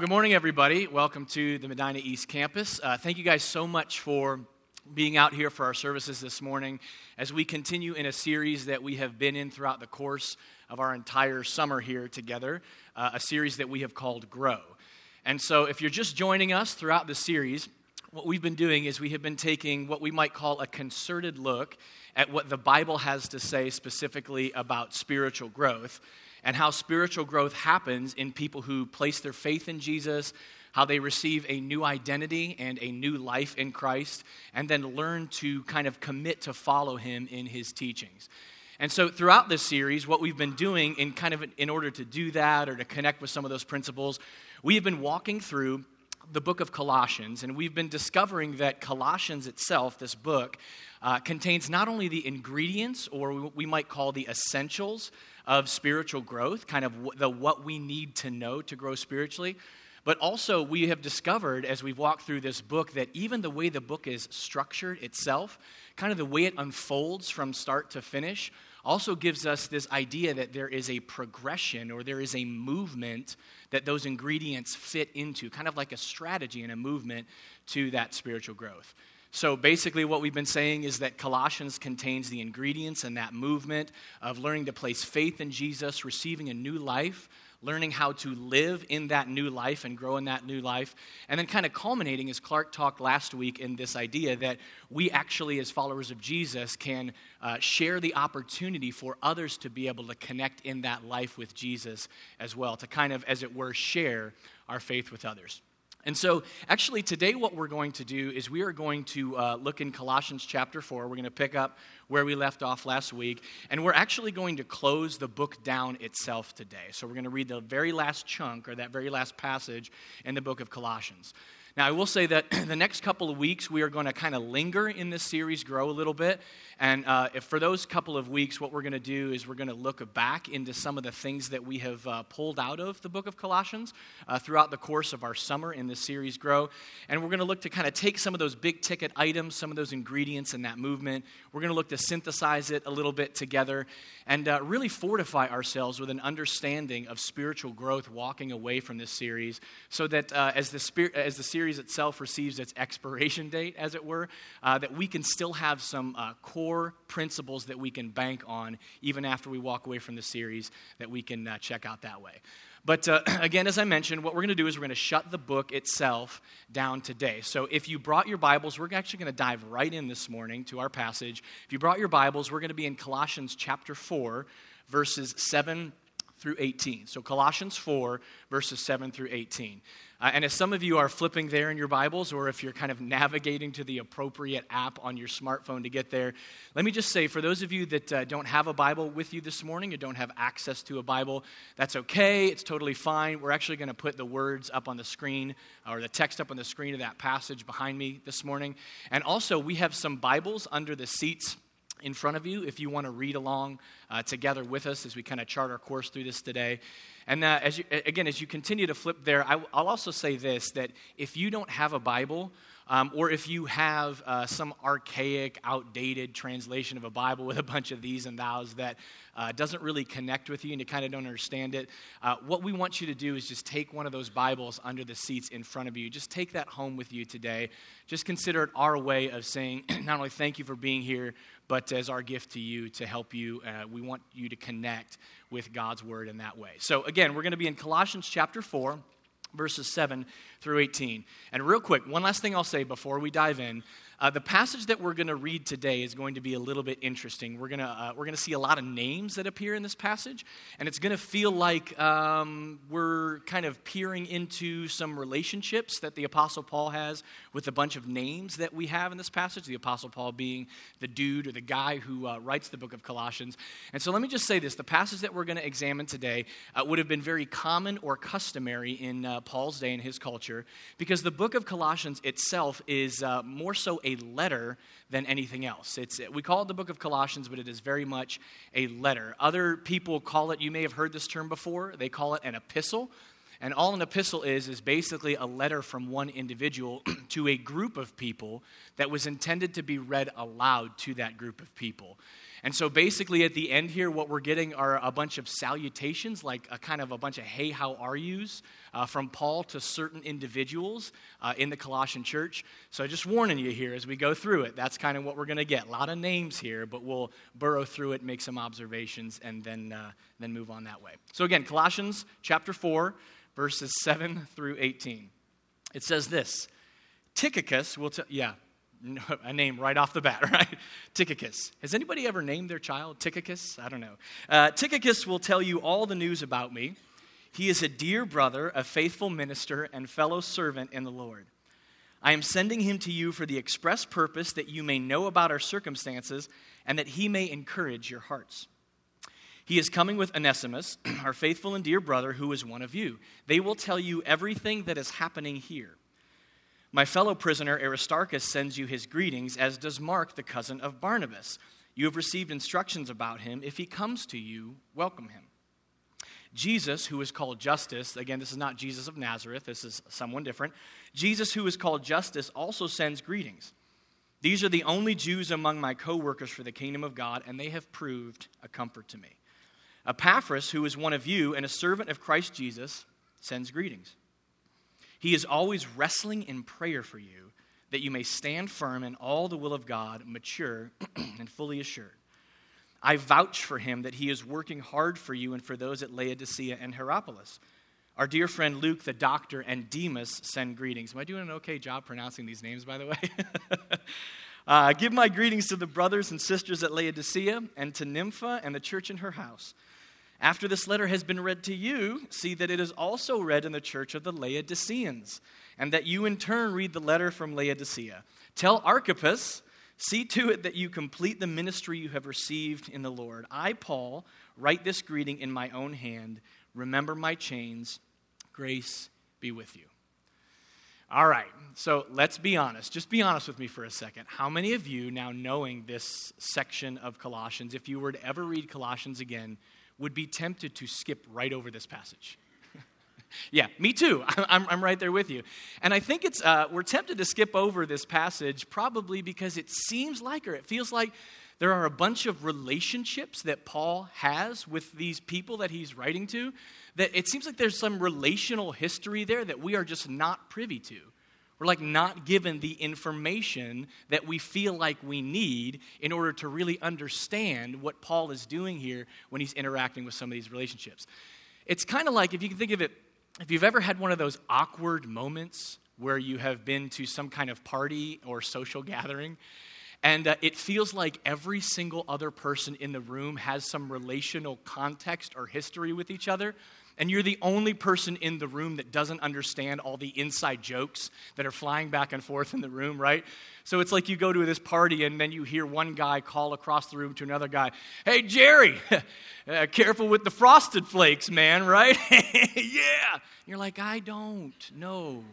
Well, good morning, everybody. Welcome to the Medina East Campus. Uh, thank you guys so much for being out here for our services this morning as we continue in a series that we have been in throughout the course of our entire summer here together, uh, a series that we have called Grow. And so, if you're just joining us throughout the series, what we've been doing is we have been taking what we might call a concerted look at what the Bible has to say specifically about spiritual growth and how spiritual growth happens in people who place their faith in Jesus, how they receive a new identity and a new life in Christ, and then learn to kind of commit to follow him in his teachings. And so throughout this series, what we've been doing in kind of in order to do that or to connect with some of those principles, we have been walking through the book of Colossians, and we've been discovering that Colossians itself, this book, uh, contains not only the ingredients, or we might call the essentials of spiritual growth, kind of the what we need to know to grow spiritually. But also, we have discovered as we've walked through this book that even the way the book is structured itself, kind of the way it unfolds from start to finish, also gives us this idea that there is a progression or there is a movement that those ingredients fit into, kind of like a strategy and a movement to that spiritual growth. So basically, what we've been saying is that Colossians contains the ingredients and that movement of learning to place faith in Jesus, receiving a new life, learning how to live in that new life and grow in that new life, and then kind of culminating, as Clark talked last week, in this idea that we actually, as followers of Jesus, can uh, share the opportunity for others to be able to connect in that life with Jesus as well, to kind of, as it were, share our faith with others. And so, actually, today, what we're going to do is we are going to uh, look in Colossians chapter 4. We're going to pick up where we left off last week. And we're actually going to close the book down itself today. So, we're going to read the very last chunk or that very last passage in the book of Colossians. Now, I will say that the next couple of weeks, we are going to kind of linger in this series, grow a little bit. And uh, if for those couple of weeks, what we're going to do is we're going to look back into some of the things that we have uh, pulled out of the book of Colossians uh, throughout the course of our summer in this series, Grow. And we're going to look to kind of take some of those big ticket items, some of those ingredients in that movement. We're going to look to synthesize it a little bit together and uh, really fortify ourselves with an understanding of spiritual growth walking away from this series so that uh, as, the as the series series itself receives its expiration date, as it were, uh, that we can still have some uh, core principles that we can bank on even after we walk away from the series that we can uh, check out that way. But uh, again, as I mentioned, what we're going to do is we're going to shut the book itself down today. So if you brought your Bibles, we're actually going to dive right in this morning to our passage. If you brought your Bibles, we're going to be in Colossians chapter 4, verses 7 through 18. So Colossians 4, verses 7 through 18. Uh, and if some of you are flipping there in your Bibles, or if you're kind of navigating to the appropriate app on your smartphone to get there, let me just say for those of you that uh, don't have a Bible with you this morning, or don't have access to a Bible, that's okay. It's totally fine. We're actually going to put the words up on the screen, or the text up on the screen of that passage behind me this morning. And also, we have some Bibles under the seats in front of you if you want to read along uh, together with us as we kind of chart our course through this today. And uh, as you, again, as you continue to flip there, I, will also say this that if you don't have a Bible, um, or if you have uh, some archaic, outdated translation of a Bible with a bunch of these and thous that uh, doesn't really connect with you and you kind of don't understand it, uh, what we want you to do is just take one of those Bibles under the seats in front of you. Just take that home with you today. Just consider it our way of saying not only thank you for being here, but as our gift to you to help you. Uh, we want you to connect with God's word in that way. So, again, we're going to be in Colossians chapter 4 verses 7 through 18. And real quick, one last thing I'll say before we dive in. Uh, the passage that we're going to read today is going to be a little bit interesting. We're going uh, we're to see a lot of names that appear in this passage, and it's going to feel like um, we're kind of peering into some relationships that the Apostle Paul has with a bunch of names that we have in this passage. The Apostle Paul being the dude or the guy who uh, writes the book of Colossians. And so let me just say this: the passage that we're going to examine today uh, would have been very common or customary in uh, Paul's day in his culture, because the book of Colossians itself is uh, more so a a letter than anything else. It's, we call it the book of Colossians, but it is very much a letter. Other people call it, you may have heard this term before, they call it an epistle. And all an epistle is, is basically a letter from one individual to a group of people that was intended to be read aloud to that group of people. And so basically, at the end here, what we're getting are a bunch of salutations, like a kind of a bunch of hey, how are yous uh, from Paul to certain individuals uh, in the Colossian church. So just warning you here as we go through it, that's kind of what we're going to get. A lot of names here, but we'll burrow through it, make some observations, and then, uh, then move on that way. So again, Colossians chapter 4, verses 7 through 18. It says this Tychicus will tell, yeah, a name right off the bat, right? Tychicus. Has anybody ever named their child Tychicus? I don't know. Uh, Tychicus will tell you all the news about me. He is a dear brother, a faithful minister, and fellow servant in the Lord. I am sending him to you for the express purpose that you may know about our circumstances and that he may encourage your hearts. He is coming with Onesimus, our faithful and dear brother, who is one of you. They will tell you everything that is happening here. My fellow prisoner Aristarchus sends you his greetings, as does Mark, the cousin of Barnabas. You have received instructions about him. If he comes to you, welcome him. Jesus, who is called Justus, again, this is not Jesus of Nazareth, this is someone different. Jesus, who is called Justus, also sends greetings. These are the only Jews among my co workers for the kingdom of God, and they have proved a comfort to me. Epaphras, who is one of you and a servant of Christ Jesus, sends greetings. He is always wrestling in prayer for you, that you may stand firm in all the will of God, mature and fully assured. I vouch for him that he is working hard for you and for those at Laodicea and Hierapolis. Our dear friend Luke, the doctor, and Demas send greetings. Am I doing an okay job pronouncing these names, by the way? uh, give my greetings to the brothers and sisters at Laodicea and to Nympha and the church in her house. After this letter has been read to you, see that it is also read in the church of the Laodiceans, and that you in turn read the letter from Laodicea. Tell Archippus, see to it that you complete the ministry you have received in the Lord. I, Paul, write this greeting in my own hand. Remember my chains. Grace be with you. All right, so let's be honest. Just be honest with me for a second. How many of you, now knowing this section of Colossians, if you were to ever read Colossians again, would be tempted to skip right over this passage. yeah, me too. I'm, I'm right there with you. And I think it's, uh, we're tempted to skip over this passage probably because it seems like, or it feels like, there are a bunch of relationships that Paul has with these people that he's writing to that it seems like there's some relational history there that we are just not privy to. We're like not given the information that we feel like we need in order to really understand what Paul is doing here when he's interacting with some of these relationships. It's kind of like if you can think of it, if you've ever had one of those awkward moments where you have been to some kind of party or social gathering and uh, it feels like every single other person in the room has some relational context or history with each other and you're the only person in the room that doesn't understand all the inside jokes that are flying back and forth in the room, right? So it's like you go to this party and then you hear one guy call across the room to another guy, Hey, Jerry, uh, careful with the frosted flakes, man, right? yeah. You're like, I don't know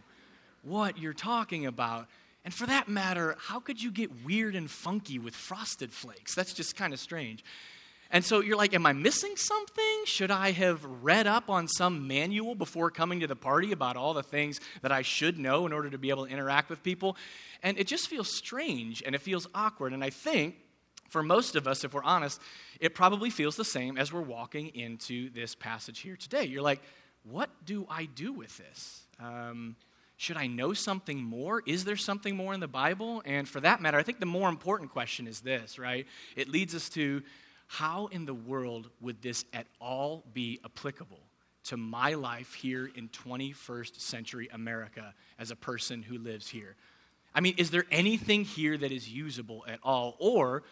what you're talking about. And for that matter, how could you get weird and funky with frosted flakes? That's just kind of strange. And so you're like, Am I missing something? Should I have read up on some manual before coming to the party about all the things that I should know in order to be able to interact with people? And it just feels strange and it feels awkward. And I think for most of us, if we're honest, it probably feels the same as we're walking into this passage here today. You're like, What do I do with this? Um, should I know something more? Is there something more in the Bible? And for that matter, I think the more important question is this, right? It leads us to how in the world would this at all be applicable to my life here in 21st century America as a person who lives here? I mean, is there anything here that is usable at all? Or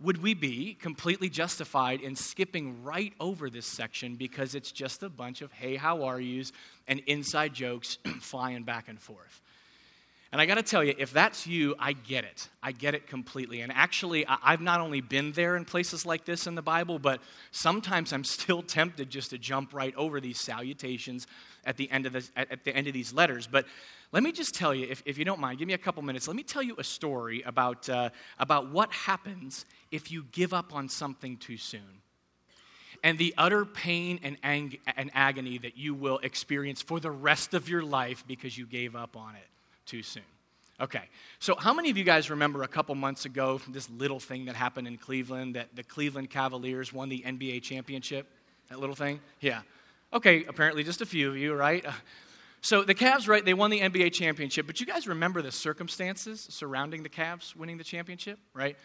would we be completely justified in skipping right over this section because it's just a bunch of hey, how are yous and inside jokes flying back and forth? And I got to tell you, if that's you, I get it. I get it completely. And actually, I've not only been there in places like this in the Bible, but sometimes I'm still tempted just to jump right over these salutations at the end of, this, at the end of these letters. But let me just tell you, if, if you don't mind, give me a couple minutes. Let me tell you a story about, uh, about what happens if you give up on something too soon and the utter pain and, ang- and agony that you will experience for the rest of your life because you gave up on it too soon. Okay, so how many of you guys remember a couple months ago this little thing that happened in Cleveland that the Cleveland Cavaliers won the NBA championship? That little thing? Yeah. Okay, apparently just a few of you, right? So the Cavs, right, they won the NBA championship, but you guys remember the circumstances surrounding the Cavs winning the championship, right?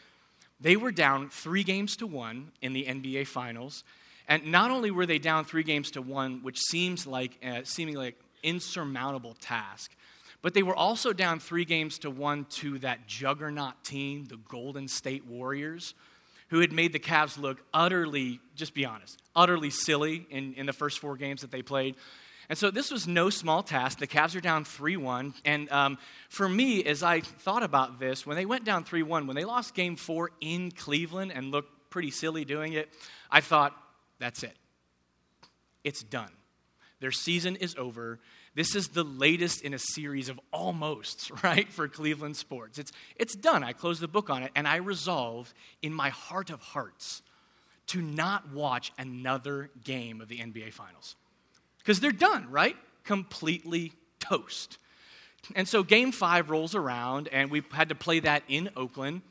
They were down three games to one in the NBA Finals. And not only were they down three games to one, which seems like uh, seemingly like insurmountable task, but they were also down three games to one to that juggernaut team, the Golden State Warriors, who had made the Cavs look utterly, just be honest, utterly silly in, in the first four games that they played. And so this was no small task. The Cavs are down 3 1. And um, for me, as I thought about this, when they went down 3 1, when they lost game four in Cleveland and looked pretty silly doing it, I thought, that's it. It's done. Their season is over. This is the latest in a series of almosts, right, for Cleveland sports. It's, it's done. I closed the book on it, and I resolved in my heart of hearts to not watch another game of the NBA Finals because they're done, right? Completely toast. And so game five rolls around, and we had to play that in Oakland,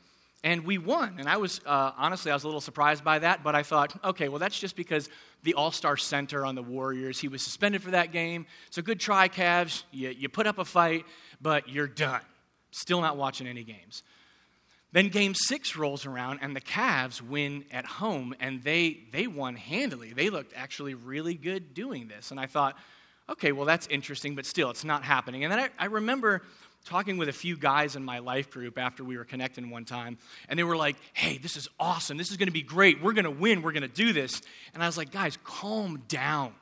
and we won. And I was, uh, honestly, I was a little surprised by that, but I thought, okay, well, that's just because the all star center on the Warriors, he was suspended for that game. So good try, Cavs. You, you put up a fight, but you're done. Still not watching any games. Then game six rolls around, and the Cavs win at home, and they, they won handily. They looked actually really good doing this. And I thought, okay, well, that's interesting, but still, it's not happening. And then I, I remember talking with a few guys in my life group after we were connecting one time, and they were like, hey, this is awesome. This is going to be great. We're going to win. We're going to do this. And I was like, guys, calm down.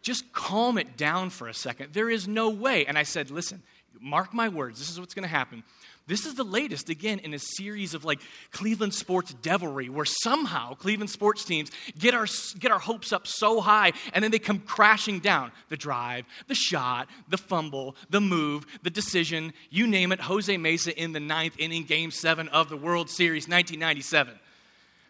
Just calm it down for a second. There is no way. And I said, listen, mark my words. This is what's going to happen. This is the latest, again, in a series of like Cleveland sports devilry, where somehow Cleveland sports teams get our, get our hopes up so high and then they come crashing down. The drive, the shot, the fumble, the move, the decision, you name it. Jose Mesa in the ninth inning, game seven of the World Series, 1997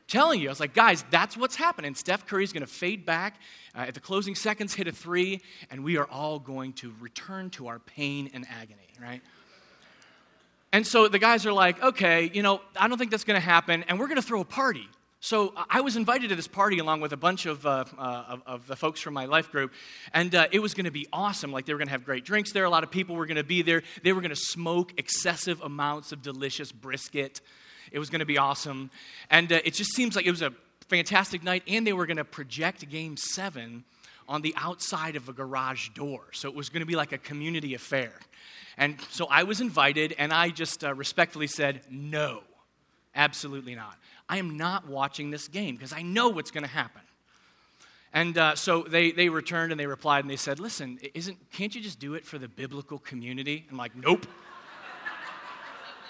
telling you, I was like, guys, that's what's happening. Steph Curry's going to fade back uh, at the closing seconds, hit a three, and we are all going to return to our pain and agony, right? And so the guys are like, okay, you know, I don't think that's going to happen, and we're going to throw a party. So I was invited to this party along with a bunch of, uh, uh, of, of, the folks from my life group, and uh, it was going to be awesome. Like they were going to have great drinks there. A lot of people were going to be there. They were going to smoke excessive amounts of delicious brisket. It was going to be awesome, and uh, it just seems like it was a fantastic night. And they were going to project Game Seven on the outside of a garage door, so it was going to be like a community affair. And so I was invited, and I just uh, respectfully said, no, absolutely not. I am not watching this game because I know what's going to happen. And uh, so they, they returned and they replied and they said, listen, isn't, can't you just do it for the biblical community? I'm like, nope.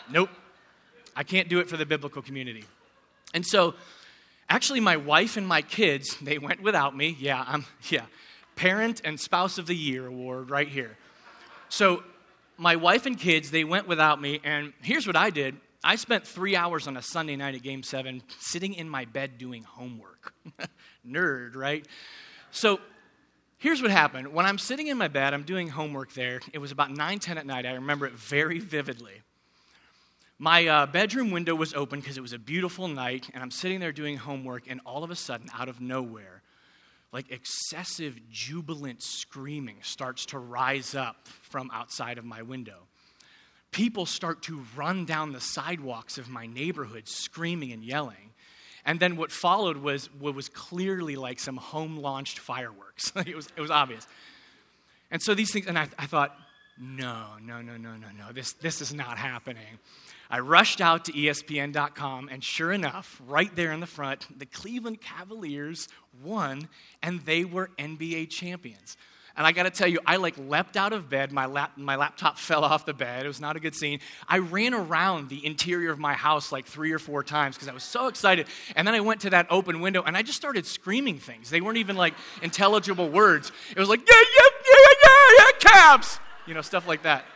nope. I can't do it for the biblical community. And so actually my wife and my kids, they went without me. Yeah, I'm, yeah. Parent and Spouse of the Year award right here. So my wife and kids, they went without me, and here's what I did. I spent three hours on a Sunday night at Game 7 sitting in my bed doing homework. Nerd, right? So here's what happened. When I'm sitting in my bed, I'm doing homework there. It was about 9 10 at night. I remember it very vividly. My uh, bedroom window was open because it was a beautiful night, and I'm sitting there doing homework, and all of a sudden, out of nowhere, like excessive jubilant screaming starts to rise up from outside of my window. People start to run down the sidewalks of my neighborhood screaming and yelling. And then what followed was what was clearly like some home launched fireworks. it, was, it was obvious. And so these things, and I, I thought, no, no, no, no, no, no, this, this is not happening. I rushed out to ESPN.com, and sure enough, right there in the front, the Cleveland Cavaliers won, and they were NBA champions. And I got to tell you, I like leapt out of bed. My, lap, my laptop fell off the bed. It was not a good scene. I ran around the interior of my house like three or four times because I was so excited. And then I went to that open window and I just started screaming things. They weren't even like intelligible words. It was like, yeah, yeah, yeah, yeah, yeah, Cavs, you know, stuff like that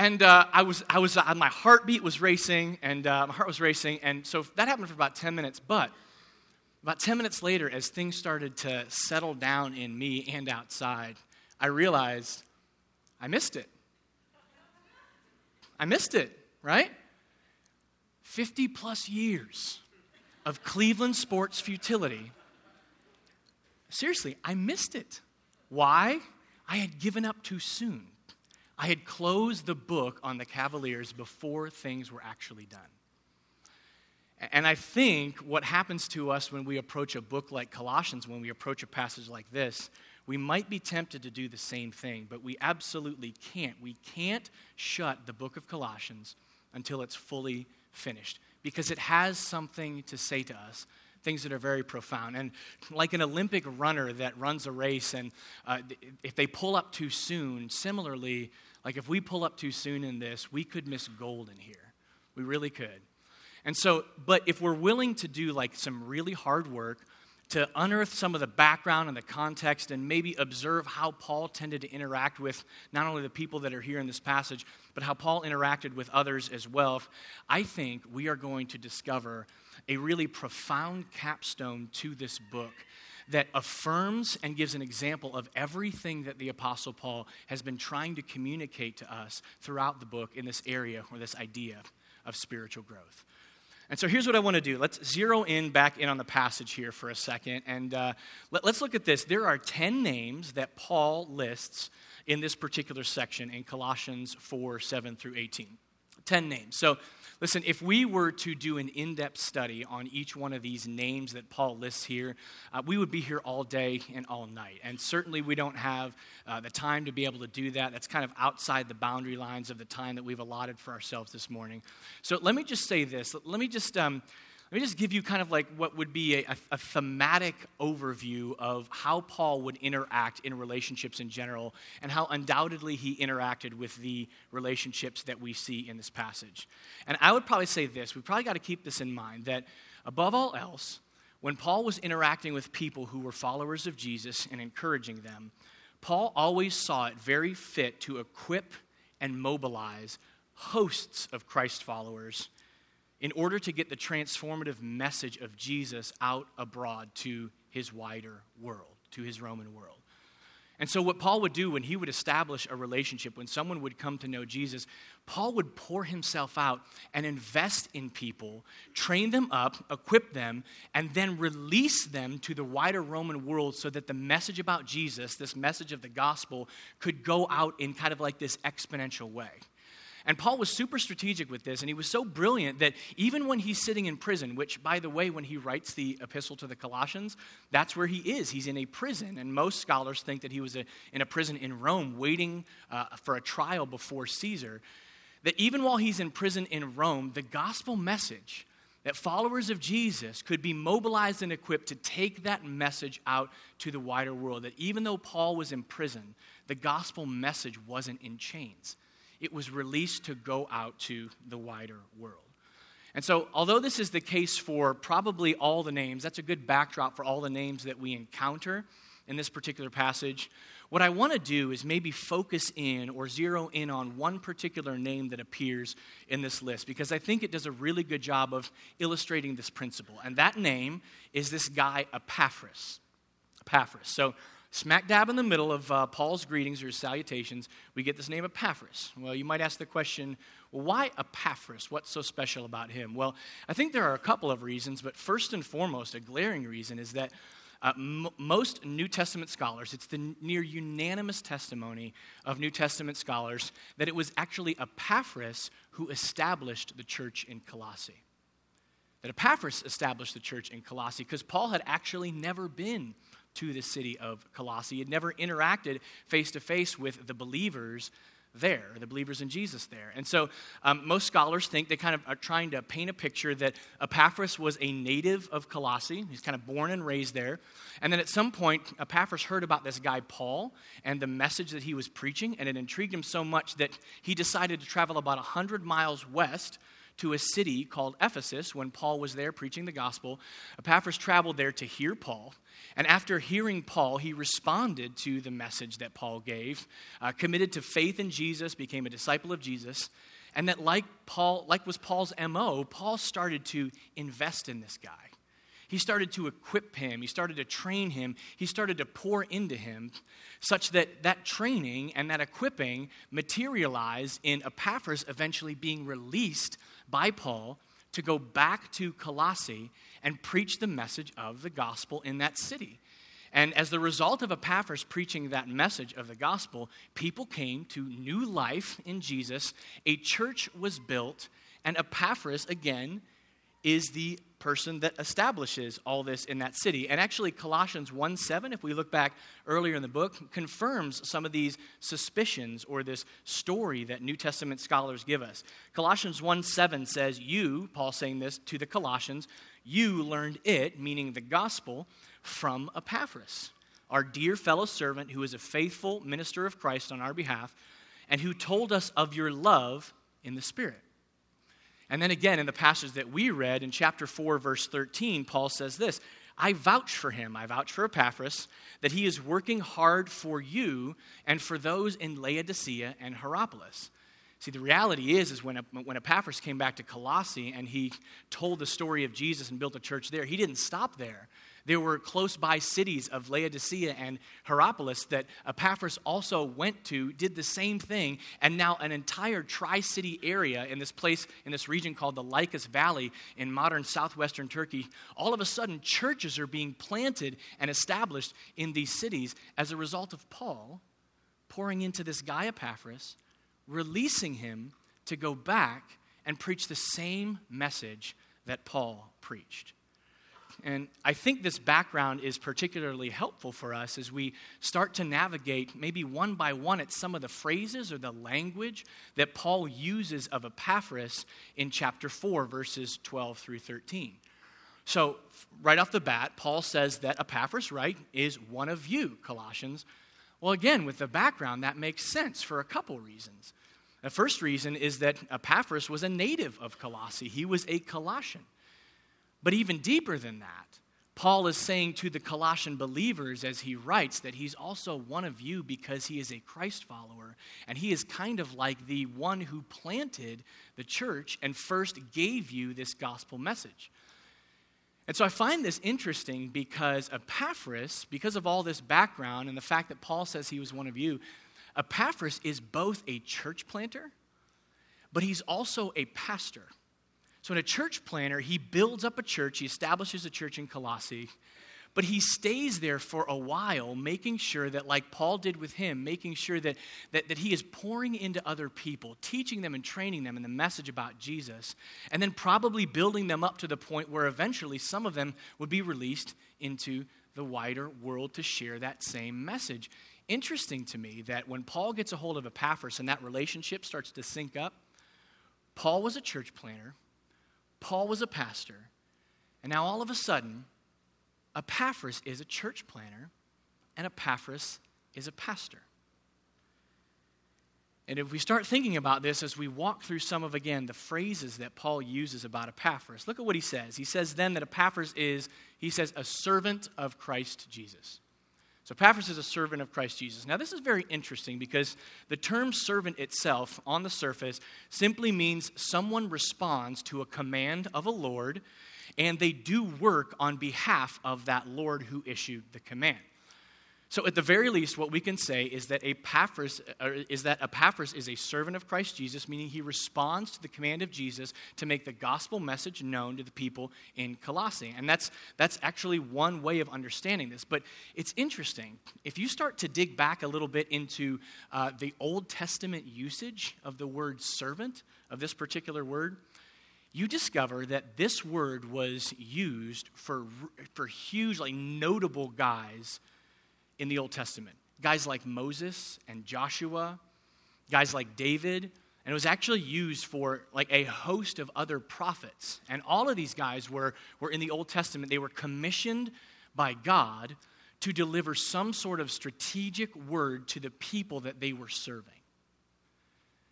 and uh, I was, I was, uh, my heartbeat was racing, and uh, my heart was racing, and so that happened for about 10 minutes. But about 10 minutes later, as things started to settle down in me and outside, I realized I missed it. I missed it, right? 50 plus years of Cleveland sports futility. Seriously, I missed it. Why? I had given up too soon. I had closed the book on the Cavaliers before things were actually done. And I think what happens to us when we approach a book like Colossians, when we approach a passage like this, we might be tempted to do the same thing, but we absolutely can't. We can't shut the book of Colossians until it's fully finished because it has something to say to us things that are very profound. And like an Olympic runner that runs a race, and uh, if they pull up too soon, similarly, like if we pull up too soon in this, we could miss gold in here. We really could. And so, but if we're willing to do like some really hard work to unearth some of the background and the context and maybe observe how Paul tended to interact with not only the people that are here in this passage, but how Paul interacted with others as well, I think we are going to discover a really profound capstone to this book that affirms and gives an example of everything that the Apostle Paul has been trying to communicate to us throughout the book in this area or this idea of spiritual growth. And so here's what I want to do. Let's zero in back in on the passage here for a second. And uh, let, us look at this. There are 10 names that Paul lists in this particular section in Colossians 4 7 through 18. 10 names. So Listen, if we were to do an in depth study on each one of these names that Paul lists here, uh, we would be here all day and all night. And certainly we don't have uh, the time to be able to do that. That's kind of outside the boundary lines of the time that we've allotted for ourselves this morning. So let me just say this. Let me just. Um, let me just give you kind of like what would be a, a, thematic overview of how Paul would interact in relationships in general and how undoubtedly he interacted with the relationships that we see in this passage. And I would probably say this we probably got to keep this in mind that above all else, when Paul was interacting with people who were followers of Jesus and encouraging them, Paul always saw it very fit to equip and mobilize hosts of Christ followers in order to get the transformative message of Jesus out abroad to his wider world, to his Roman world. And so, what Paul would do when he would establish a relationship, when someone would come to know Jesus, Paul would pour himself out and invest in people, train them up, equip them, and then release them to the wider Roman world so that the message about Jesus, this message of the gospel, could go out in kind of like this exponential way. And Paul was super strategic with this, and he was so brilliant that even when he's sitting in prison, which, by the way, when he writes the epistle to the Colossians, that's where he is. He's in a prison, and most scholars think that he was a, in a prison in Rome waiting uh, for a trial before Caesar. That even while he's in prison in Rome, the gospel message that followers of Jesus could be mobilized and equipped to take that message out to the wider world. That even though Paul was in prison, the gospel message wasn't in chains it was released to go out to the wider world. And so, although this is the case for probably all the names, that's a good backdrop for all the names that we encounter in this particular passage. What I want to do is maybe focus in or zero in on one particular name that appears in this list because I think it does a really good job of illustrating this principle. And that name is this guy, Epaphras. Epaphras. So, Smack dab in the middle of uh, Paul's greetings or salutations, we get this name Epaphras. Well, you might ask the question, well, why Epaphras? What's so special about him? Well, I think there are a couple of reasons, but first and foremost, a glaring reason is that uh, m- most New Testament scholars, it's the near unanimous testimony of New Testament scholars that it was actually Epaphras who established the church in Colossae. That Epaphras established the church in Colossae because Paul had actually never been to the city of Colossae. He had never interacted face to face with the believers there, the believers in Jesus there. And so um, most scholars think they kind of are trying to paint a picture that Epaphras was a native of Colossae. He's kind of born and raised there. And then at some point, Epaphras heard about this guy, Paul, and the message that he was preaching, and it intrigued him so much that he decided to travel about 100 miles west to a city called Ephesus when Paul was there preaching the gospel. Epaphras traveled there to hear Paul. And after hearing Paul, he responded to the message that Paul gave, uh, committed to faith in Jesus, became a disciple of Jesus, and that like Paul, like was Paul's MO, Paul started to invest in this guy. He started to equip him, he started to train him, he started to pour into him, such that that training and that equipping materialized in Epaphras eventually being released by Paul to go back to Colossae and preach the message of the gospel in that city. And as the result of Epaphras preaching that message of the gospel, people came to new life in Jesus. A church was built, and Epaphras, again, is the person that establishes all this in that city. And actually, Colossians 1 7, if we look back earlier in the book, confirms some of these suspicions or this story that New Testament scholars give us. Colossians 1 7 says, You, Paul saying this to the Colossians, you learned it, meaning the gospel, from Epaphras, our dear fellow servant who is a faithful minister of Christ on our behalf and who told us of your love in the Spirit. And then again, in the passage that we read in chapter 4, verse 13, Paul says this I vouch for him, I vouch for Epaphras, that he is working hard for you and for those in Laodicea and Hierapolis. See, the reality is, is when, when Epaphras came back to Colossae and he told the story of Jesus and built a church there, he didn't stop there. There were close by cities of Laodicea and Hierapolis that Epaphras also went to, did the same thing, and now an entire tri city area in this place, in this region called the Lycus Valley in modern southwestern Turkey, all of a sudden churches are being planted and established in these cities as a result of Paul pouring into this guy Epaphras, releasing him to go back and preach the same message that Paul preached. And I think this background is particularly helpful for us as we start to navigate, maybe one by one, at some of the phrases or the language that Paul uses of Epaphras in chapter 4, verses 12 through 13. So, right off the bat, Paul says that Epaphras, right, is one of you, Colossians. Well, again, with the background, that makes sense for a couple reasons. The first reason is that Epaphras was a native of Colossae, he was a Colossian. But even deeper than that, Paul is saying to the Colossian believers as he writes that he's also one of you because he is a Christ follower. And he is kind of like the one who planted the church and first gave you this gospel message. And so I find this interesting because Epaphras, because of all this background and the fact that Paul says he was one of you, Epaphras is both a church planter, but he's also a pastor. So, in a church planner, he builds up a church, he establishes a church in Colossae, but he stays there for a while, making sure that, like Paul did with him, making sure that, that, that he is pouring into other people, teaching them and training them in the message about Jesus, and then probably building them up to the point where eventually some of them would be released into the wider world to share that same message. Interesting to me that when Paul gets a hold of Epaphras and that relationship starts to sync up, Paul was a church planner. Paul was a pastor, and now all of a sudden, Epaphras is a church planner, and Epaphras is a pastor. And if we start thinking about this as we walk through some of, again, the phrases that Paul uses about Epaphras, look at what he says. He says then that Epaphras is, he says, a servant of Christ Jesus. So Epaphras is a servant of Christ Jesus. Now, this is very interesting because the term servant itself, on the surface, simply means someone responds to a command of a Lord and they do work on behalf of that Lord who issued the command. So, at the very least, what we can say is that Epaphras, is that Epaphras is a servant of Christ Jesus, meaning he responds to the command of Jesus to make the gospel message known to the people in Colossae. And that's, that's actually one way of understanding this. But it's interesting. If you start to dig back a little bit into uh, the Old Testament usage of the word servant, of this particular word, you discover that this word was used for, for huge, like notable guys in the Old Testament. Guys like Moses and Joshua, guys like David, and it was actually used for like a host of other prophets. And all of these guys were, were in the Old Testament. They were commissioned by God to deliver some sort of strategic word to the people that they were serving.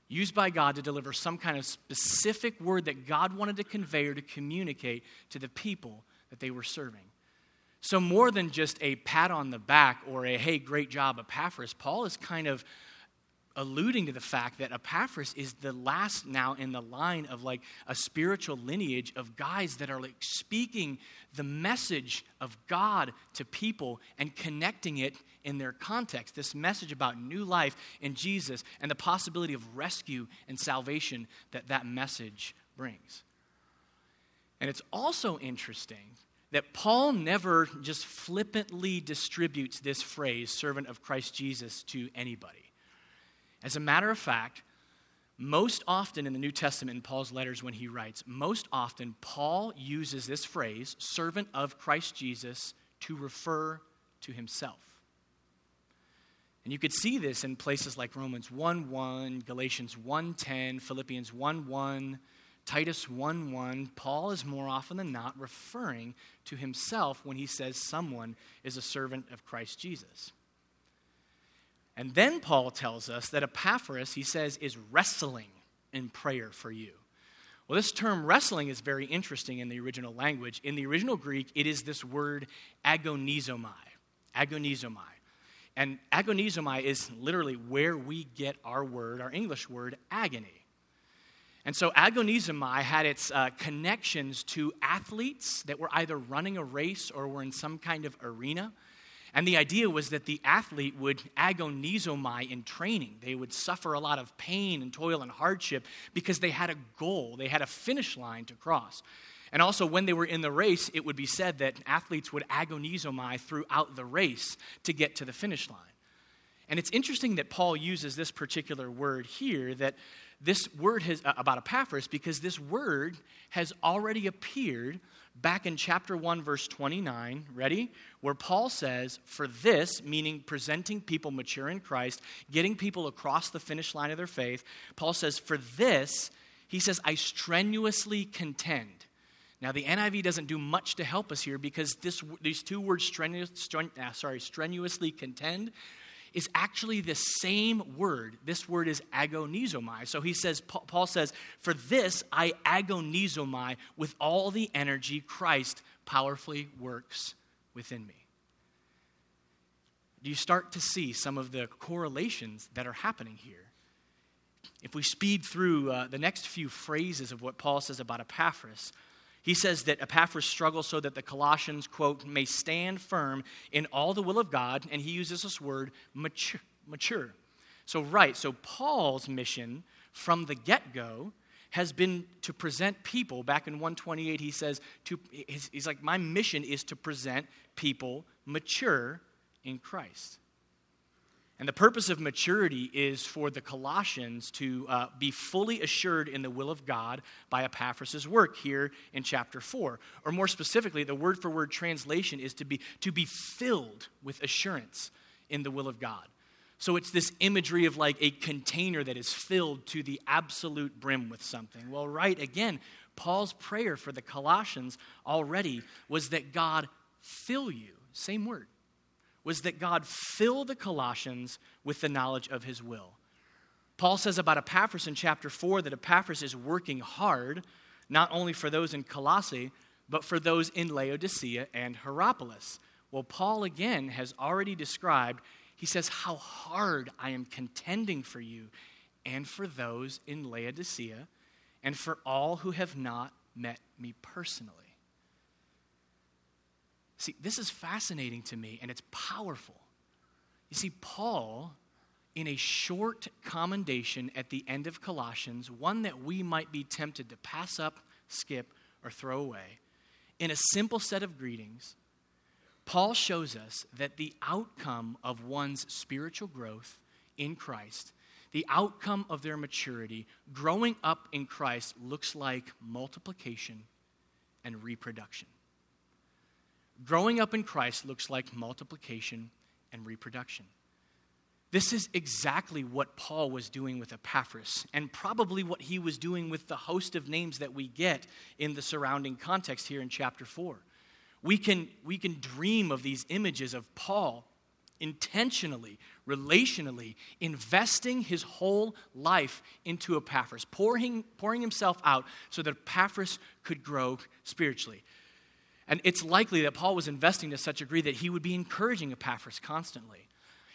Used by God to deliver some kind of specific word that God wanted to convey or to communicate to the people that they were serving. So, more than just a pat on the back or a hey, great job, Epaphras, Paul is kind of alluding to the fact that Epaphras is the last now in the line of like a spiritual lineage of guys that are like speaking the message of God to people and connecting it in their context. This message about new life in Jesus and the possibility of rescue and salvation that that message brings. And it's also interesting that Paul never just flippantly distributes this phrase, servant of Christ Jesus, to anybody. As a matter of fact, most often in the New Testament, in Paul's letters, when he writes, most often Paul uses this phrase, servant of Christ Jesus, to refer to himself. And you could see this in places like Romans 1 1, Galatians 1 10, Philippians 1 1, Titus 1 1. Paul is more often than not referring to himself when he says someone is a servant of Christ Jesus. And then Paul tells us that Epaphras, he says, is wrestling in prayer for you. Well, this term wrestling is very interesting in the original language. In the original Greek, it is this word agonizomai. Agonizomai. And agonizomai is literally where we get our word, our English word, agony. And so agonizomai had its uh, connections to athletes that were either running a race or were in some kind of arena. And the idea was that the athlete would agonizomai in training. They would suffer a lot of pain and toil and hardship because they had a goal, they had a finish line to cross. And also, when they were in the race, it would be said that athletes would agonizomai throughout the race to get to the finish line. And it's interesting that Paul uses this particular word here, that this word has, uh, about Epaphras, because this word has already appeared back in chapter 1, verse 29, ready? Where Paul says, For this, meaning presenting people mature in Christ, getting people across the finish line of their faith, Paul says, For this, he says, I strenuously contend. Now, the NIV doesn't do much to help us here because this, these two words, strenuous, stren, uh, sorry, strenuously contend, is actually the same word. This word is agonizomai. So he says, Paul says, For this I agonizomai with all the energy Christ powerfully works within me. Do you start to see some of the correlations that are happening here? If we speed through uh, the next few phrases of what Paul says about Epaphras, he says that Epaphras struggles so that the Colossians, quote, may stand firm in all the will of God, and he uses this word mature. mature. So, right, so Paul's mission from the get go has been to present people. Back in 128, he says, to, he's like, my mission is to present people mature in Christ. And the purpose of maturity is for the Colossians to uh, be fully assured in the will of God by Epaphras' work here in chapter 4. Or more specifically, the word for word translation is to be, to be filled with assurance in the will of God. So it's this imagery of like a container that is filled to the absolute brim with something. Well, right, again, Paul's prayer for the Colossians already was that God fill you. Same word was that God fill the Colossians with the knowledge of his will. Paul says about Epaphras in chapter 4 that Epaphras is working hard, not only for those in Colossae, but for those in Laodicea and Hierapolis. Well, Paul again has already described, he says, how hard I am contending for you and for those in Laodicea and for all who have not met me personally. See, this is fascinating to me and it's powerful. You see, Paul, in a short commendation at the end of Colossians, one that we might be tempted to pass up, skip, or throw away, in a simple set of greetings, Paul shows us that the outcome of one's spiritual growth in Christ, the outcome of their maturity, growing up in Christ, looks like multiplication and reproduction. Growing up in Christ looks like multiplication and reproduction. This is exactly what Paul was doing with Epaphras, and probably what he was doing with the host of names that we get in the surrounding context here in chapter 4. We can, we can dream of these images of Paul intentionally, relationally, investing his whole life into Epaphras, pouring, pouring himself out so that Epaphras could grow spiritually. And it's likely that Paul was investing to such a degree that he would be encouraging Epaphras constantly.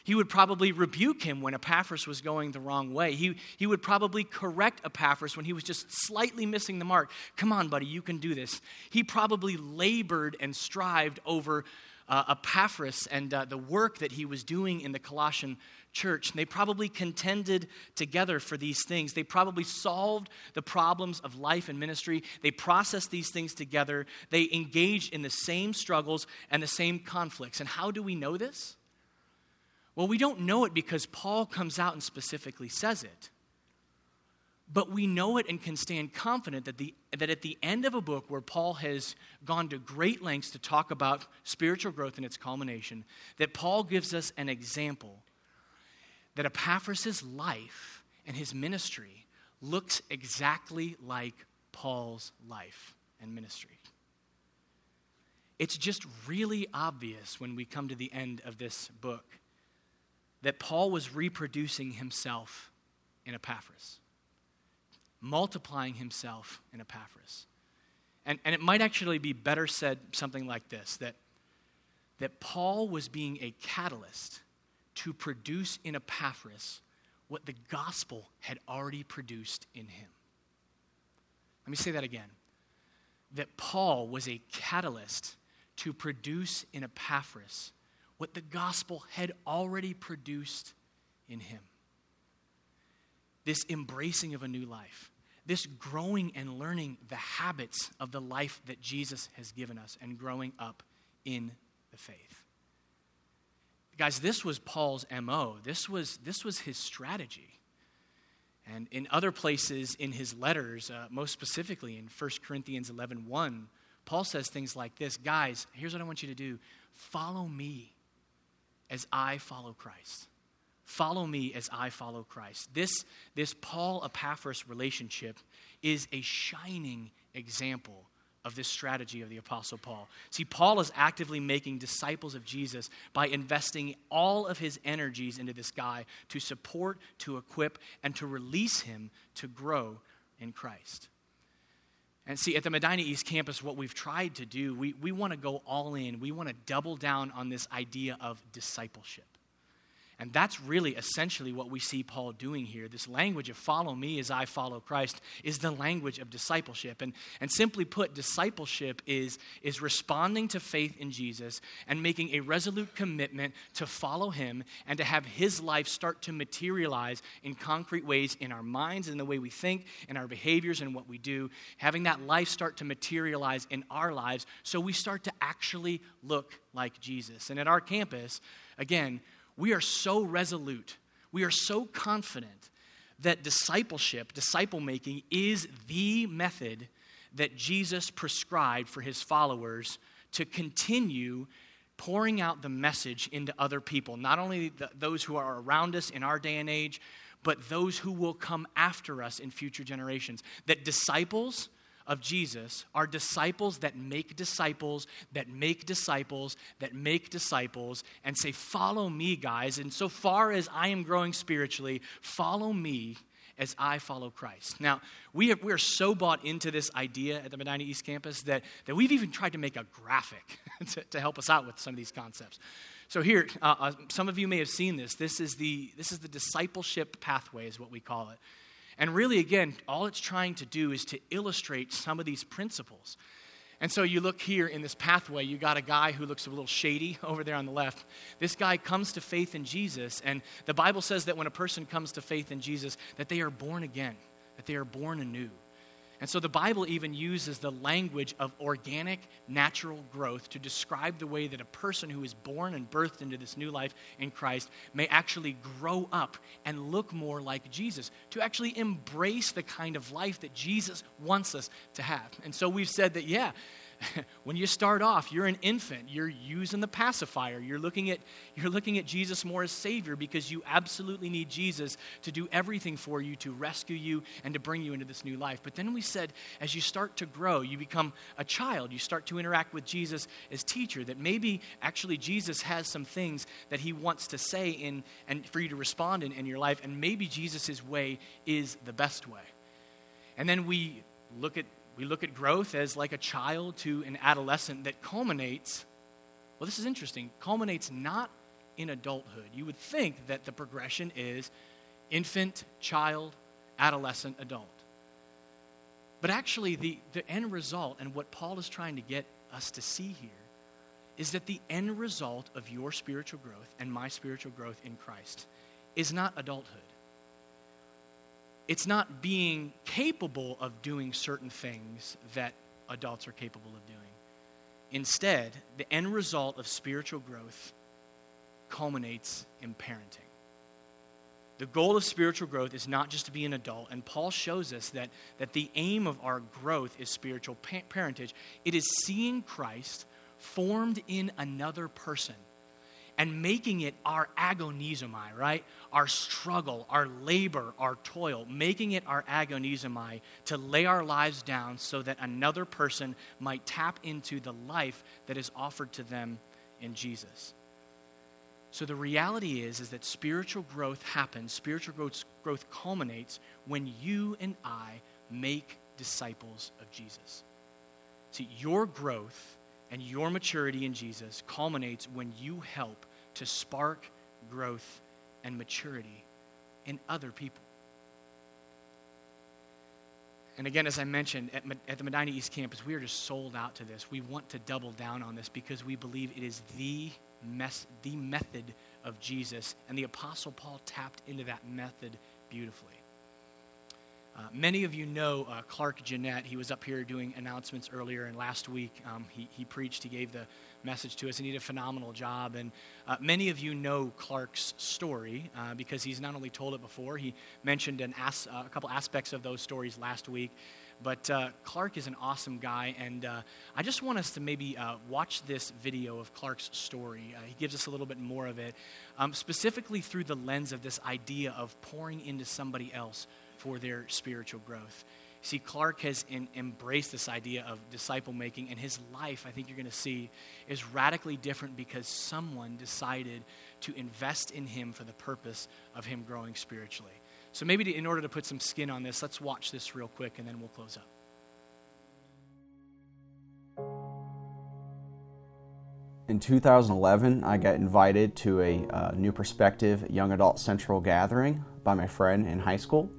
He would probably rebuke him when Epaphras was going the wrong way. He, he would probably correct Epaphras when he was just slightly missing the mark. Come on, buddy, you can do this. He probably labored and strived over uh, Epaphras and uh, the work that he was doing in the Colossian church. And they probably contended together for these things. They probably solved the problems of life and ministry. They processed these things together. They engaged in the same struggles and the same conflicts. And how do we know this? Well, we don't know it because Paul comes out and specifically says it. But we know it and can stand confident that, the, that at the end of a book where Paul has gone to great lengths to talk about spiritual growth and its culmination, that Paul gives us an example that Epaphras' life and his ministry looks exactly like Paul's life and ministry. It's just really obvious when we come to the end of this book that Paul was reproducing himself in Epaphras, multiplying himself in Epaphras. And, and it might actually be better said something like this that, that Paul was being a catalyst to produce in Epaphras what the gospel had already produced in him. Let me say that again. That Paul was a catalyst to produce in Epaphras what the gospel had already produced in him. This embracing of a new life, this growing and learning the habits of the life that Jesus has given us and growing up in the faith. Guys, this was Paul's MO. This was, this was his strategy. And in other places in his letters, uh, most specifically in 1 Corinthians 11 1, Paul says things like this Guys, here's what I want you to do follow me as I follow Christ. Follow me as I follow Christ. This, this Paul Epaphras relationship is a shining example of this strategy of the Apostle Paul. See, Paul is actively making disciples of Jesus by investing all of his energies into this guy to support, to equip, and to release him to grow in Christ. And see, at the Medina East campus, what we've tried to do, we, we want to go all in. We want to double down on this idea of discipleship. And that's really essentially what we see Paul doing here. This language of follow me as I follow Christ is the language of discipleship. And, and simply put, discipleship is, is responding to faith in Jesus and making a resolute commitment to follow him and to have his life start to materialize in concrete ways in our minds and the way we think and our behaviors and what we do. Having that life start to materialize in our lives so we start to actually look like Jesus. And at our campus, again, we are so resolute, we are so confident that discipleship, disciple making, is the method that Jesus prescribed for his followers to continue pouring out the message into other people, not only the, those who are around us in our day and age, but those who will come after us in future generations. That disciples of Jesus are disciples that make disciples, that make disciples, that make disciples, and say, Follow me, guys. And so far as I am growing spiritually, follow me as I follow Christ. Now, we, have, we are so bought into this idea at the Medina East Campus that, that we've even tried to make a graphic to, to help us out with some of these concepts. So here, uh, uh, some of you may have seen this. This is the, this is the discipleship pathway, is what we call it. And really, again, all it's trying to do is to illustrate some of these principles. And so you look here in this pathway, you got a guy who looks a little shady over there on the left. This guy comes to faith in Jesus, and the Bible says that when a person comes to faith in Jesus, that they are born again, that they are born anew. And so the Bible even uses the language of organic, natural growth to describe the way that a person who is born and birthed into this new life in Christ may actually grow up and look more like Jesus, to actually embrace the kind of life that Jesus wants us to have. And so we've said that, yeah, when you start off, you're an infant. You're using the pacifier. You're looking at, you're looking at Jesus more as Savior because you absolutely need Jesus to do everything for you, to rescue you, and to bring you into this new life. But then we said, as you start to grow, you become a child. You start to interact with Jesus as teacher, that maybe actually Jesus has some things that he wants to say in, and for you to respond in, in your life, and maybe Jesus' way is the best way. And then we look at we look at growth as like a child to an adolescent that culminates, well, this is interesting, culminates not in adulthood. You would think that the progression is infant, child, adolescent, adult. But actually, the, the end result and what Paul is trying to get us to see here is that the end result of your spiritual growth and my spiritual growth in Christ is not adulthood. It's not being capable of doing certain things that adults are capable of doing. Instead, the end result of spiritual growth culminates in parenting. The goal of spiritual growth is not just to be an adult, and Paul shows us that, that the aim of our growth is spiritual parentage. It is seeing Christ formed in another person and making it our agonizomai, right? Our struggle, our labor, our toil, making it our agonizomai to lay our lives down so that another person might tap into the life that is offered to them in Jesus. So the reality is is that spiritual growth happens, spiritual growth, growth culminates when you and I make disciples of Jesus. See, your growth and your maturity in Jesus culminates when you help to spark growth and maturity in other people. And again, as I mentioned, at, at, the Medina East campus, we are just sold out to this. We want to double down on this because we believe it is the, mes- the method of Jesus. And the Apostle Paul tapped into that method beautifully. Uh, many of you know uh, Clark Jeanette. He was up here doing announcements earlier, and last week um, he, he preached, he gave the message to us, and he did a phenomenal job. And uh, many of you know Clark's story uh, because he's not only told it before, he mentioned an as, uh, a couple aspects of those stories last week. But uh, Clark is an awesome guy, and I just want us to maybe watch this video of Clark's story. he gives us a little bit more of it, um, specifically through the lens of this idea of pouring into somebody else for their spiritual growth. See, Clark has in, embraced this idea of disciple making, and his life, I think you're going to see, is radically different because someone decided to invest in him for the purpose of him growing spiritually. So, maybe to, in order to put some skin on this, let's watch this real quick and then we'll close up. In 2011, I got invited to a uh, New Perspective Young Adult Central gathering by my friend in high school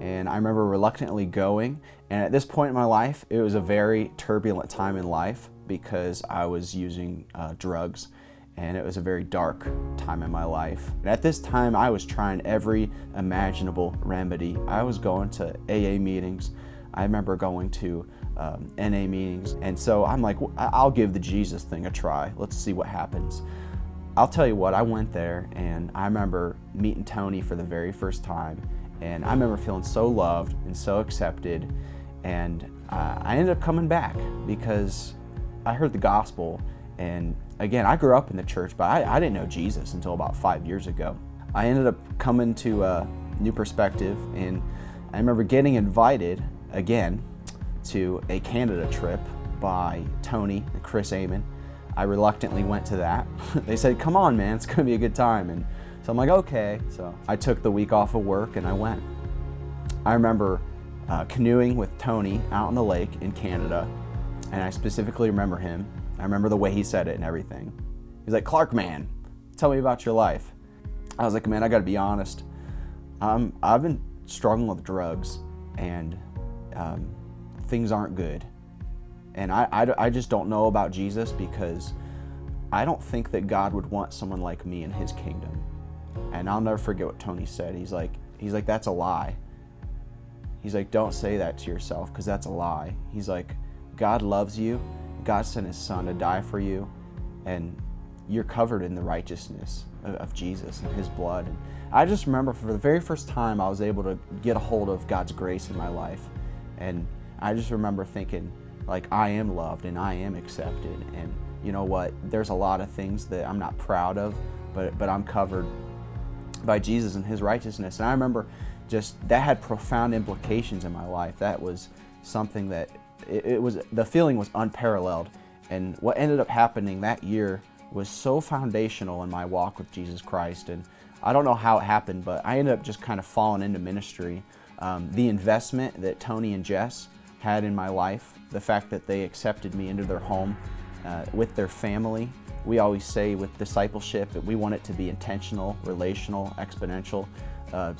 and I remember reluctantly going. And at this point in my life, it was a very turbulent time in life because I was using uh, drugs and it was a very dark time in my life. And at this time, I was trying every imaginable remedy. I was going to AA meetings. I remember going to um, NA meetings. And so I'm like, I'll give the Jesus thing a try. Let's see what happens. I'll tell you what, I went there and I remember meeting Tony for the very first time and I remember feeling so loved and so accepted. And uh, I ended up coming back because I heard the gospel. And again, I grew up in the church, but I, I didn't know Jesus until about five years ago. I ended up coming to a New Perspective, and I remember getting invited again to a Canada trip by Tony and Chris Amon. I reluctantly went to that. they said, Come on, man, it's going to be a good time. And so I'm like, okay. So I took the week off of work and I went. I remember uh, canoeing with Tony out on the lake in Canada, and I specifically remember him. I remember the way he said it and everything. He's like, Clark, man, tell me about your life. I was like, man, I got to be honest. Um, I've been struggling with drugs, and um, things aren't good. And I, I, I just don't know about Jesus because I don't think that God would want someone like me in his kingdom. And I'll never forget what Tony said. He's like, he's like, that's a lie. He's like, don't say that to yourself because that's a lie. He's like, God loves you. God sent his son to die for you. And you're covered in the righteousness of, Jesus and his blood. And I just remember for the very first time I was able to get a hold of God's grace in my life. And I just remember thinking, like, I am loved and I am accepted. And you know what? There's a lot of things that I'm not proud of, but, but I'm covered by Jesus and his righteousness. And I remember just that had profound implications in my life. That was something that it, it, was the feeling was unparalleled. And what ended up happening that year was so foundational in my walk with Jesus Christ. And I don't know how it happened, but I ended up just kind of falling into ministry. Um, the investment that Tony and Jess had in my life, the fact that they accepted me into their home uh, with their family, we always say with discipleship that we want it to be intentional, relational, exponential. Uh,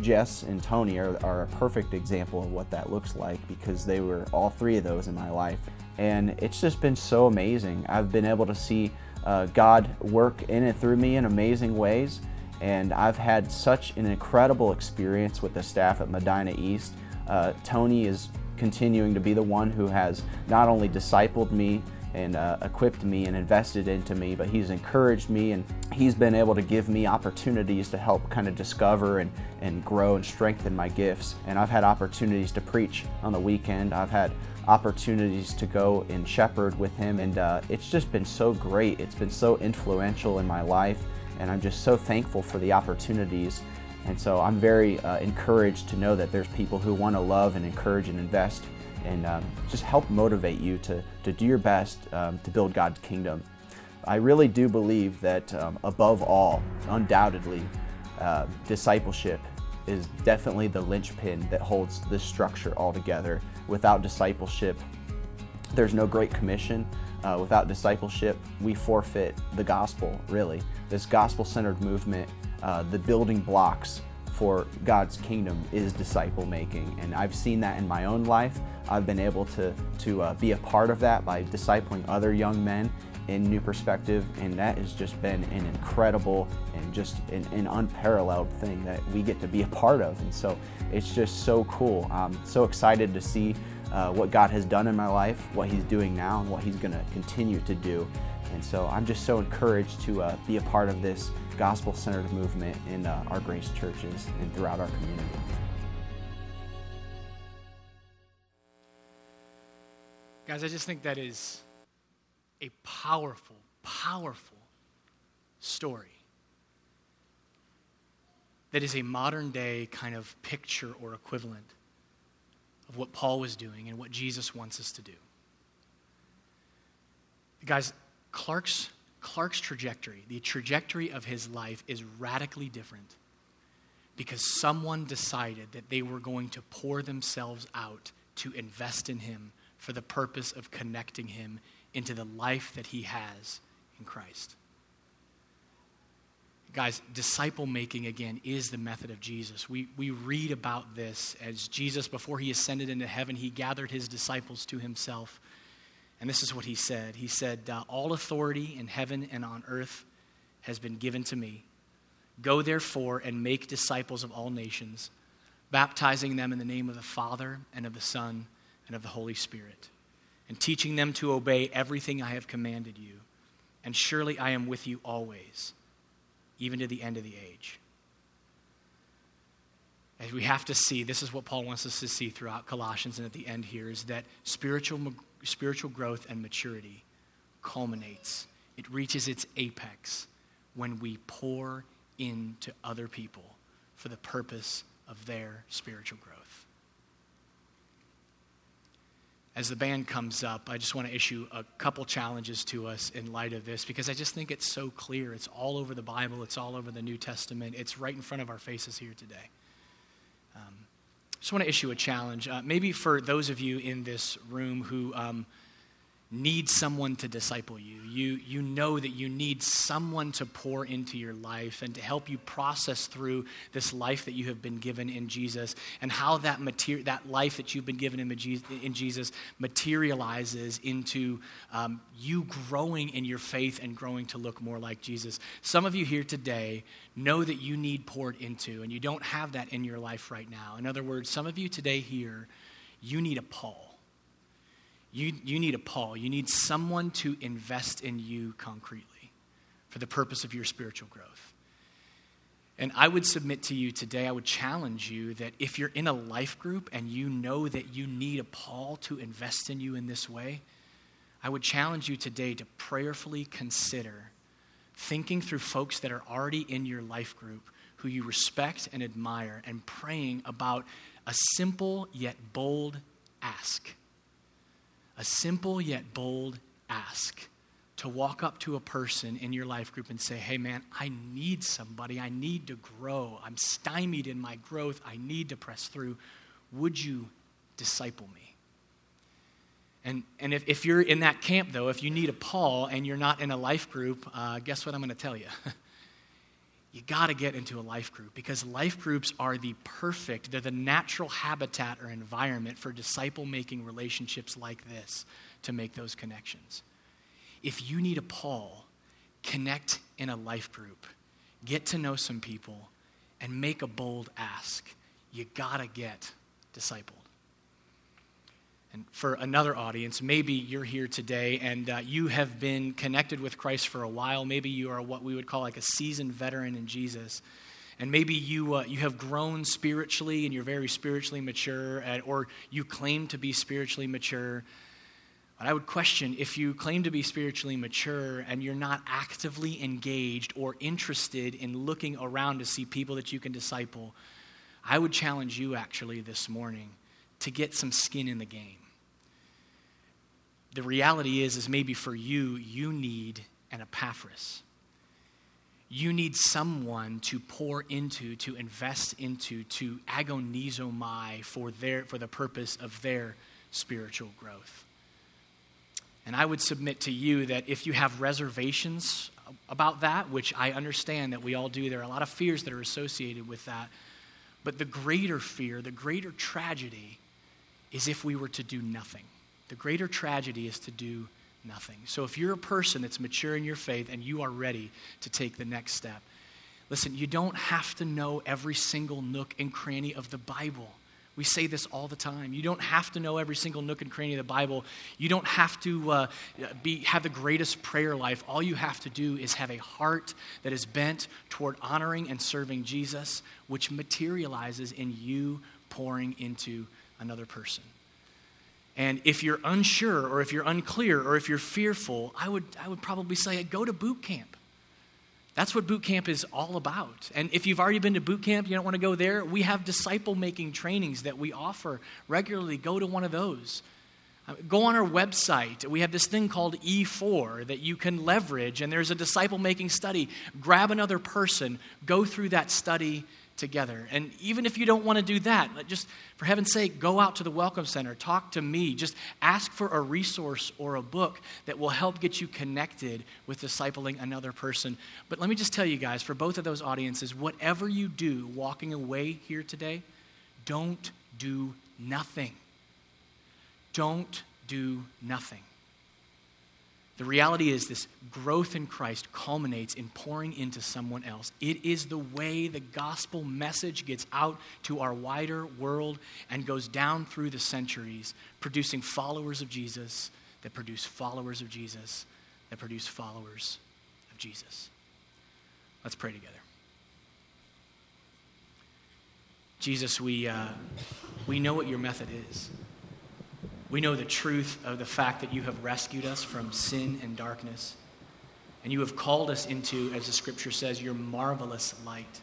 Jess and Tony are, are, a perfect example of what that looks like because they were all three of those in my life. And it's just been so amazing. I've been able to see uh, God work in and through me in amazing ways. And I've had such an incredible experience with the staff at Medina East. Uh, Tony is continuing to be the one who has not only discipled me and uh, equipped me and invested into me, but he's encouraged me and he's been able to give me opportunities to help kind of discover and, and grow and strengthen my gifts. And I've had opportunities to preach on the weekend. I've had opportunities to go and shepherd with him, and uh, it's just been so great. It's been so influential in my life and I'm just so thankful for the opportunities. And so I'm very uh, encouraged to know that there's people who want to love and encourage and invest and um, just help motivate you to, to do your best um, to build God's kingdom. I really do believe that um, above all, undoubtedly, uh, discipleship is definitely the linchpin that holds this structure all together. Without discipleship, there's no Great Commission. Uh, without discipleship, we forfeit the gospel, really. This gospel centered movement, uh, the building blocks for God's kingdom is disciple making. And I've seen that in my own life. I've been able to, to uh, be a part of that by discipling other young men in New Perspective, and that has just been an incredible and just an, an, unparalleled thing that we get to be a part of. And so it's just so cool. I'm so excited to see uh, what God has done in my life, what He's doing now, and what He's going to continue to do. And so I'm just so encouraged to uh, be a part of this gospel centered movement in uh, our grace churches and throughout our community. Guys, I just think that is a powerful, powerful story that is a modern day kind of picture or equivalent of what Paul was doing and what Jesus wants us to do. Guys, Clark's, Clark's trajectory, the trajectory of his life, is radically different because someone decided that they were going to pour themselves out to invest in him for the purpose of connecting him into the life that he has in Christ. Guys, disciple making again is the method of Jesus. We, we read about this as Jesus, before he ascended into heaven, he gathered his disciples to himself. And this is what he said He said, uh, All authority in heaven and on earth has been given to me. Go therefore and make disciples of all nations, baptizing them in the name of the Father and of the Son and of the Holy Spirit, and teaching them to obey everything I have commanded you. And surely I am with you always even to the end of the age. As we have to see, this is what Paul wants us to see throughout Colossians and at the end here, is that spiritual, spiritual growth and maturity culminates, it reaches its apex when we pour into other people for the purpose of their spiritual growth. as the band comes up, I just want to issue a couple challenges to us in light of this because I just think it's so clear. It's all over the Bible, it's all over the New Testament, it's right in front of our faces here today. Just want to issue a challenge. Uh, maybe for those of you in this room who um, need someone to disciple you. You, you know that you need someone to pour into your life and to help you process through this life that you have been given in Jesus and how that, mater- that life that you've been given in, Jesus materializes into um, you growing in your faith and growing to look more like Jesus. Some of you here today know that you need poured into and you don't have that in your life right now. In other words, some of you today here, you need a Paul you, you need a Paul. You need someone to invest in you concretely for the purpose of your spiritual growth. And I would submit to you today, I would challenge you that if you're in a life group and you know that you need a Paul to invest in you in this way, I would challenge you today to prayerfully consider thinking through folks that are already in your life group who you respect and admire and praying about a simple yet bold ask a simple yet bold ask to walk up to a person in your life group and say, hey man, I need somebody. I need to grow. I'm stymied in my growth. I need to press through. Would you disciple me? And, and if, if you're in that camp, though, if you need a Paul and you're not in a life group, uh, guess what I'm going to tell you? you got to get into a life group because life groups are the perfect, they're the natural habitat or environment for disciple making relationships like this to make those connections. If you need a Paul, connect in a life group, get to know some people, and make a bold ask. You got to get discipled. And for another audience, maybe you're here today and uh, you have been connected with Christ for a while. Maybe you are what we would call like a seasoned veteran in Jesus. And maybe you, uh, you have grown spiritually and you're very spiritually mature, and, or you claim to be spiritually mature. But I would question if you claim to be spiritually mature and you're not actively engaged or interested in looking around to see people that you can disciple, I would challenge you actually this morning to get some skin in the game the reality is is maybe for you you need an epaphras. You need someone to pour into to invest into to agonizomai for their for the purpose of their spiritual growth. And i would submit to you that if you have reservations about that which i understand that we all do there are a lot of fears that are associated with that. But the greater fear the greater tragedy is if we were to do nothing the greater tragedy is to do nothing. So if you're a person that's mature in your faith and you are ready to take the next step, listen, you don't have to know every single nook and cranny of the Bible. We say this all the time. You don't have to know every single nook and cranny of the Bible. You don't have to uh, be, have the greatest prayer life. All you have to do is have a heart that is bent toward honoring and serving Jesus, which materializes in you pouring into another person. And if you're unsure or if you're unclear or if you're fearful, I would, I would probably say go to boot camp. That's what boot camp is all about. And if you've already been to boot camp, you don't want to go there, we have disciple making trainings that we offer regularly. Go to one of those. Uh, go on our website. We have this thing called E4 that you can leverage, and there's a disciple making study. Grab another person, go through that study together. And even if you don't want to do that, just for heaven's sake, go out to the Welcome Center, talk to me, just ask for a resource or a book that will help get you connected with discipling another person. But let me just tell you guys, for both of those audiences, whatever you do walking away here today, don't do nothing. Don't do nothing. The reality is, this growth in Christ culminates in pouring into someone else. It is the way the gospel message gets out to our wider world and goes down through the centuries, producing followers of Jesus that produce followers of Jesus that produce followers of Jesus. Let's pray together. Jesus, we, uh, we know what your method is. We know the truth of the fact that you have rescued us from sin and darkness. And you have called us into, as the scripture says, your marvelous light.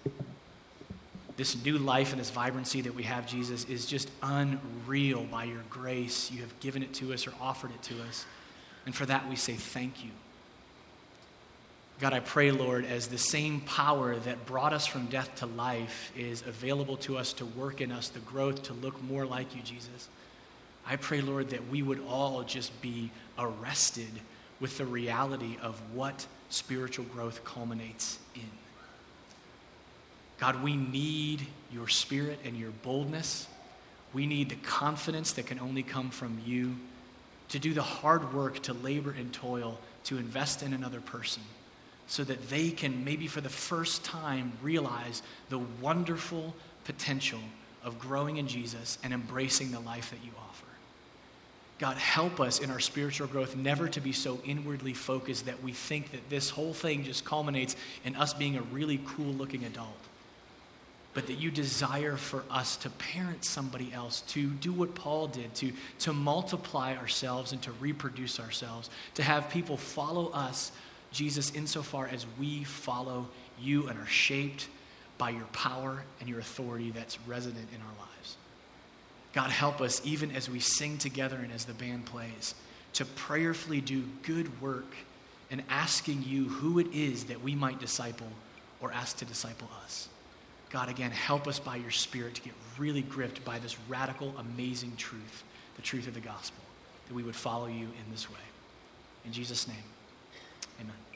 This new life and this vibrancy that we have, Jesus, is just unreal by your grace. You have given it to us or offered it to us. And for that, we say thank you. God, I pray, Lord, as the same power that brought us from death to life is available to us to work in us the growth to look more like you, Jesus. I pray, Lord, that we would all just be arrested with the reality of what spiritual growth culminates in. God, we need your spirit and your boldness. We need the confidence that can only come from you to do the hard work, to labor and toil, to invest in another person so that they can, maybe for the first time, realize the wonderful potential of growing in Jesus and embracing the life that you offer. God, help us in our spiritual growth never to be so inwardly focused that we think that this whole thing just culminates in us being a really cool looking adult. But that you desire for us to parent somebody else, to do what Paul did, to, to multiply ourselves and to reproduce ourselves, to have people follow us, Jesus, insofar as we follow you and are shaped by your power and your authority that's resident in our lives. God, help us, even as we sing together and as the band plays, to prayerfully do good work and asking you who it is that we might disciple or ask to disciple us. God, again, help us by your Spirit to get really gripped by this radical, amazing truth, the truth of the gospel. that we would follow you in this way. In Jesus' name, amen.